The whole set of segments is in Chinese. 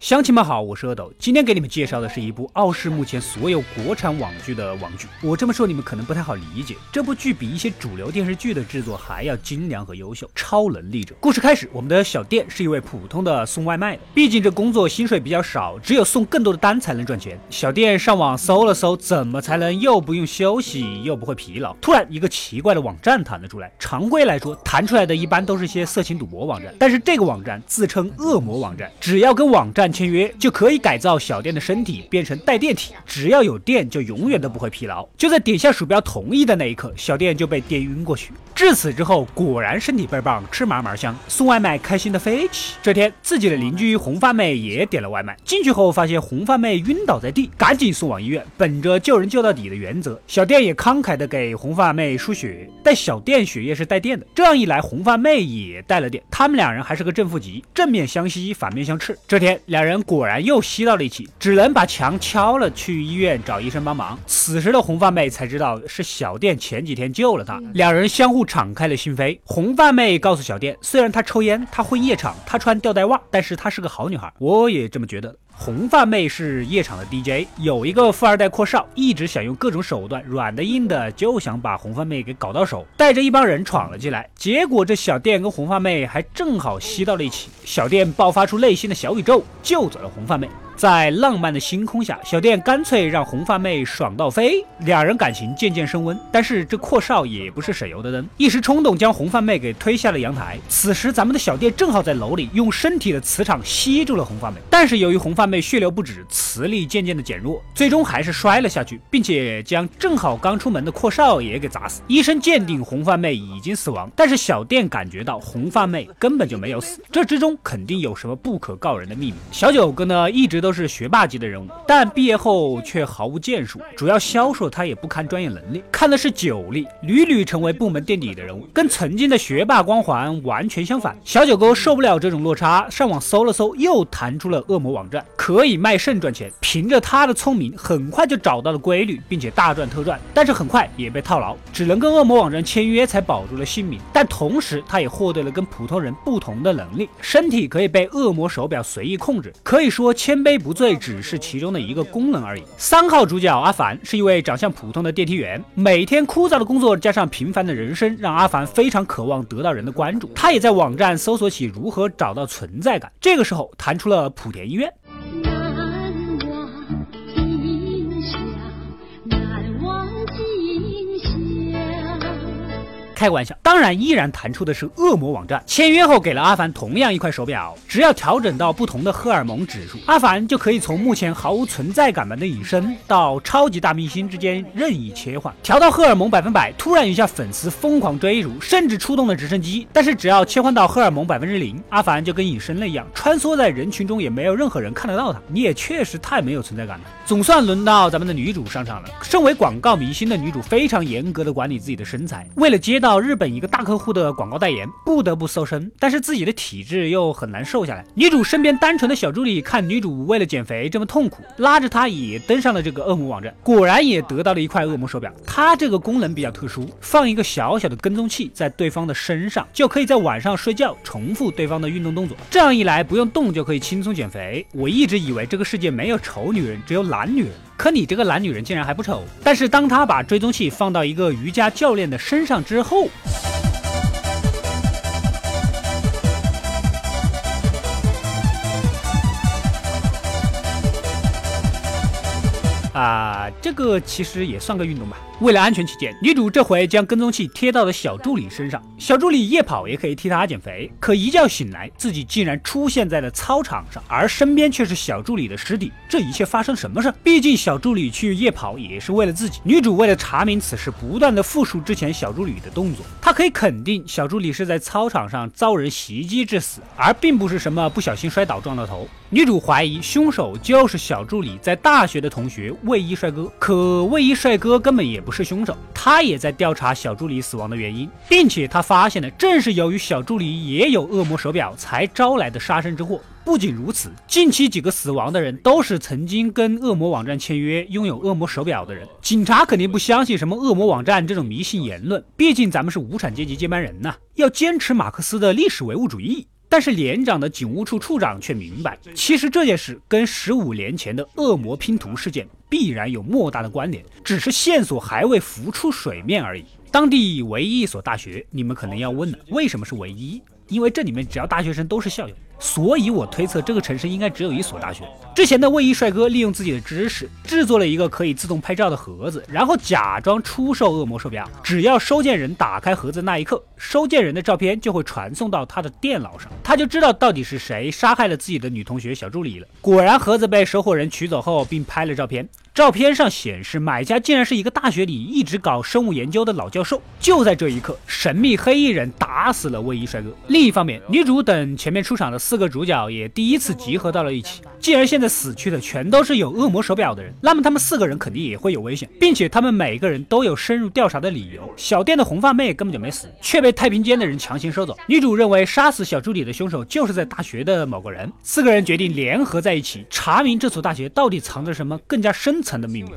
乡亲们好，我是阿斗，今天给你们介绍的是一部傲视目前所有国产网剧的网剧。我这么说你们可能不太好理解，这部剧比一些主流电视剧的制作还要精良和优秀。超能力者，故事开始，我们的小店是一位普通的送外卖的，毕竟这工作薪水比较少，只有送更多的单才能赚钱。小店上网搜了搜，怎么才能又不用休息又不会疲劳？突然一个奇怪的网站弹了出来。常规来说，弹出来的一般都是些色情赌博网站，但是这个网站自称恶魔网站，只要跟网站。签约就可以改造小店的身体变成带电体，只要有电就永远都不会疲劳。就在点下鼠标同意的那一刻，小店就被电晕过去。至此之后，果然身体倍儿棒，吃嘛嘛香，送外卖开心的飞起。这天，自己的邻居红发妹也点了外卖，进去后发现红发妹晕倒在地，赶紧送往医院。本着救人救到底的原则，小店也慷慨的给红发妹输血。但小店血液是带电的，这样一来，红发妹也带了电，他们两人还是个正负极，正面相吸，反面相斥。这天，两人。人果然又吸到了一起，只能把墙敲了，去医院找医生帮忙。此时的红发妹才知道是小店前几天救了她，两人相互敞开了心扉。红发妹告诉小店，虽然她抽烟，她混夜场，她穿吊带袜，但是她是个好女孩。我也这么觉得。红发妹是夜场的 DJ，有一个富二代阔少，一直想用各种手段，软的硬的，就想把红发妹给搞到手，带着一帮人闯了进来。结果这小店跟红发妹还正好吸到了一起，小店爆发出内心的小宇宙，救走了红发妹。在浪漫的星空下，小店干脆让红发妹爽到飞，两人感情渐渐升温。但是这阔少也不是省油的灯，一时冲动将红发妹给推下了阳台。此时咱们的小店正好在楼里，用身体的磁场吸住了红发妹。但是由于红发妹血流不止，磁力渐渐的减弱，最终还是摔了下去，并且将正好刚出门的阔少也给砸死。医生鉴定红发妹已经死亡，但是小店感觉到红发妹根本就没有死，这之中肯定有什么不可告人的秘密。小九哥呢，一直都。都是学霸级的人物，但毕业后却毫无建树，主要销售他也不看专业能力，看的是酒力，屡屡成为部门垫底的人物，跟曾经的学霸光环完全相反。小九哥受不了这种落差，上网搜了搜，又弹出了恶魔网站，可以卖肾赚钱。凭着他的聪明，很快就找到了规律，并且大赚特赚。但是很快也被套牢，只能跟恶魔网站签约才保住了性命。但同时，他也获得了跟普通人不同的能力，身体可以被恶魔手表随意控制。可以说，谦卑。不醉只是其中的一个功能而已。三号主角阿凡是一位长相普通的电梯员，每天枯燥的工作加上平凡的人生，让阿凡非常渴望得到人的关注。他也在网站搜索起如何找到存在感。这个时候弹出了莆田医院。开玩笑，当然依然弹出的是恶魔网站。签约后给了阿凡同样一块手表，只要调整到不同的荷尔蒙指数，阿凡就可以从目前毫无存在感般的隐身到超级大明星之间任意切换。调到荷尔蒙百分百，突然一下粉丝疯狂追逐，甚至出动了直升机。但是只要切换到荷尔蒙百分之零，阿凡就跟隐身了一样，穿梭在人群中，也没有任何人看得到他。你也确实太没有存在感了。总算轮到咱们的女主上场了。身为广告明星的女主，非常严格的管理自己的身材，为了接到。到日本一个大客户的广告代言，不得不瘦身，但是自己的体质又很难瘦下来。女主身边单纯的小助理看女主为了减肥这么痛苦，拉着她也登上了这个恶魔网站，果然也得到了一块恶魔手表。它这个功能比较特殊，放一个小小的跟踪器在对方的身上，就可以在晚上睡觉重复对方的运动动作。这样一来，不用动就可以轻松减肥。我一直以为这个世界没有丑女人，只有懒女人。可你这个懒女人竟然还不丑，但是当她把追踪器放到一个瑜伽教练的身上之后。这个其实也算个运动吧。为了安全起见，女主这回将跟踪器贴到了小助理身上。小助理夜跑也可以替她减肥。可一觉醒来，自己竟然出现在了操场上，而身边却是小助理的尸体。这一切发生什么事？毕竟小助理去夜跑也是为了自己。女主为了查明此事，不断的复述之前小助理的动作。她可以肯定，小助理是在操场上遭人袭击致死，而并不是什么不小心摔倒撞到头。女主怀疑凶手就是小助理在大学的同学卫衣帅哥，可卫衣帅哥根本也不是凶手，他也在调查小助理死亡的原因，并且他发现的正是由于小助理也有恶魔手表才招来的杀身之祸。不仅如此，近期几个死亡的人都是曾经跟恶魔网站签约、拥有恶魔手表的人。警察肯定不相信什么恶魔网站这种迷信言论，毕竟咱们是无产阶级接班人呐，要坚持马克思的历史唯物主义。但是连长的警务处处长却明白，其实这件事跟十五年前的恶魔拼图事件必然有莫大的关联，只是线索还未浮出水面而已。当地唯一一所大学，你们可能要问了，为什么是唯一？因为这里面只要大学生都是校友。所以我推测这个城市应该只有一所大学。之前的卫衣帅哥利用自己的知识制作了一个可以自动拍照的盒子，然后假装出售恶魔手表。只要收件人打开盒子那一刻，收件人的照片就会传送到他的电脑上，他就知道到底是谁杀害了自己的女同学小助理了。果然，盒子被收货人取走后，并拍了照片。照片上显示，买家竟然是一个大学里一直搞生物研究的老教授。就在这一刻，神秘黑衣人打死了卫衣帅哥。另一方面，女主等前面出场的四个主角也第一次集合到了一起。既然现在死去的全都是有恶魔手表的人，那么他们四个人肯定也会有危险，并且他们每个人都有深入调查的理由。小店的红发妹根本就没死，却被太平间的人强行收走。女主认为杀死小助理的凶手就是在大学的某个人。四个人决定联合在一起，查明这所大学到底藏着什么更加深层的秘密。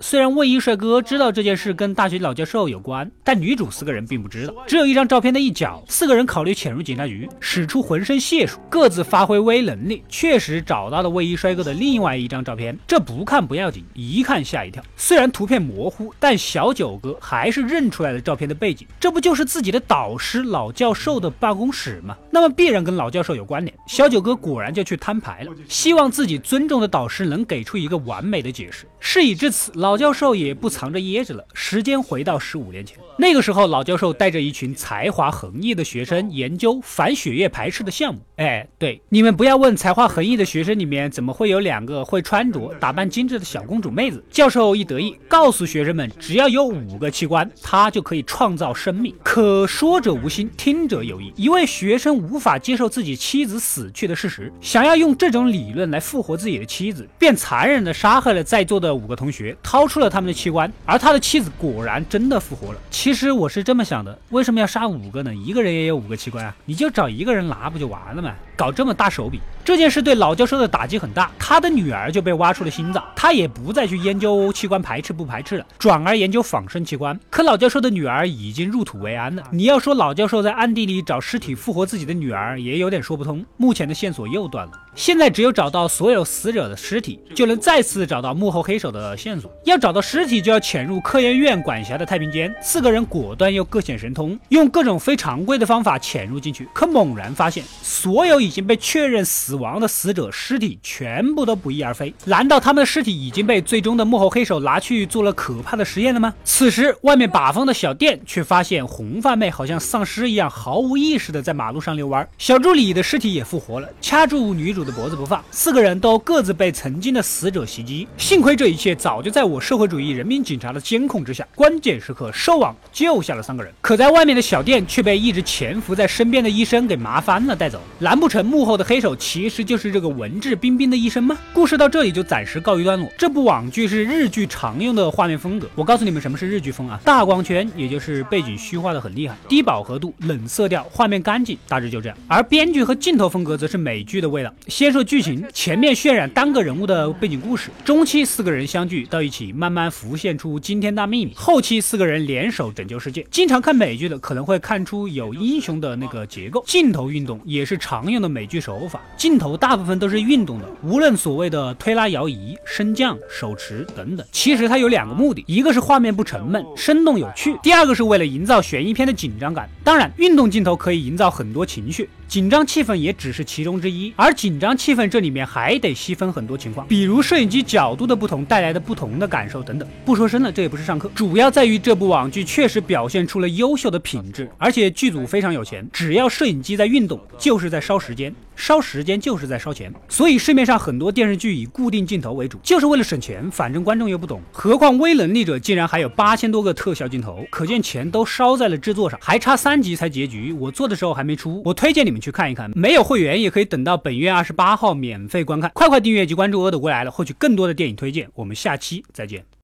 虽然卫衣帅哥知道这件事跟大学老教授有关，但女主四个人并不知道。只有一张照片的一角，四个人考虑潜入警察局，使出浑身解数，各自发挥微能力，确实找到了卫衣帅哥的另外一张照片。这不看不要紧，一看吓一跳。虽然图片模糊，但小九哥还是认出来了照片的背景，这不就是自己的导师老教授的办公室吗？那么必然跟老教授有关联。小九哥果然就去摊牌了，希望自己尊重的导师能给出一个完美的解释。事已至此，老老教授也不藏着掖着了。时间回到十五年前，那个时候，老教授带着一群才华横溢的学生研究反血液排斥的项目。哎，对，你们不要问才华横溢的学生里面怎么会有两个会穿着打扮精致的小公主妹子。教授一得意，告诉学生们，只要有五个器官，他就可以创造生命。可说者无心，听者有意。一位学生无法接受自己妻子死去的事实，想要用这种理论来复活自己的妻子，便残忍地杀害了在座的。五个同学他掏出了他们的器官，而他的妻子果然真的复活了。其实我是这么想的，为什么要杀五个呢？一个人也有五个器官啊，你就找一个人拿不就完了吗？搞这么大手笔，这件事对老教授的打击很大。他的女儿就被挖出了心脏，他也不再去研究器官排斥不排斥了，转而研究仿生器官。可老教授的女儿已经入土为安了。你要说老教授在暗地里找尸体复活自己的女儿，也有点说不通。目前的线索又断了，现在只有找到所有死者的尸体，就能再次找到幕后黑手的线索。要找到尸体，就要潜入科研院管辖的太平间。四个人果断又各显神通，用各种非常规的方法潜入进去，可猛然发现所有。已经被确认死亡的死者尸体全部都不翼而飞，难道他们的尸体已经被最终的幕后黑手拿去做了可怕的实验了吗？此时，外面把风的小店却发现红发妹好像丧尸一样毫无意识的在马路上遛弯，小助理的尸体也复活了，掐住女主的脖子不放。四个人都各自被曾经的死者袭击，幸亏这一切早就在我社会主义人民警察的监控之下，关键时刻收网救下了三个人。可在外面的小店却被一直潜伏在身边的医生给麻翻了，带走，难不成？幕后的黑手其实就是这个文质彬彬的医生吗？故事到这里就暂时告一段落。这部网剧是日剧常用的画面风格。我告诉你们什么是日剧风啊？大光圈，也就是背景虚化的很厉害；低饱和度，冷色调，画面干净，大致就这样。而编剧和镜头风格则是美剧的味道。先说剧情，前面渲染单个人物的背景故事，中期四个人相聚到一起，慢慢浮现出惊天大秘密，后期四个人联手拯救世界。经常看美剧的可能会看出有英雄的那个结构，镜头运动也是常用的。美剧手法，镜头大部分都是运动的，无论所谓的推拉、摇移、升降、手持等等，其实它有两个目的，一个是画面不沉闷、生动有趣，第二个是为了营造悬疑片的紧张感。当然，运动镜头可以营造很多情绪。紧张气氛也只是其中之一，而紧张气氛这里面还得细分很多情况，比如摄影机角度的不同带来的不同的感受等等。不说深了，这也不是上课，主要在于这部网剧确实表现出了优秀的品质，而且剧组非常有钱，只要摄影机在运动，就是在烧时间，烧时间就是在烧钱。所以市面上很多电视剧以固定镜头为主，就是为了省钱，反正观众又不懂。何况微能力者竟然还有八千多个特效镜头，可见钱都烧在了制作上，还差三集才结局。我做的时候还没出，我推荐你们。去看一看，没有会员也可以等到本月二十八号免费观看，快快订阅及关注阿斗归来了，获取更多的电影推荐。我们下期再见。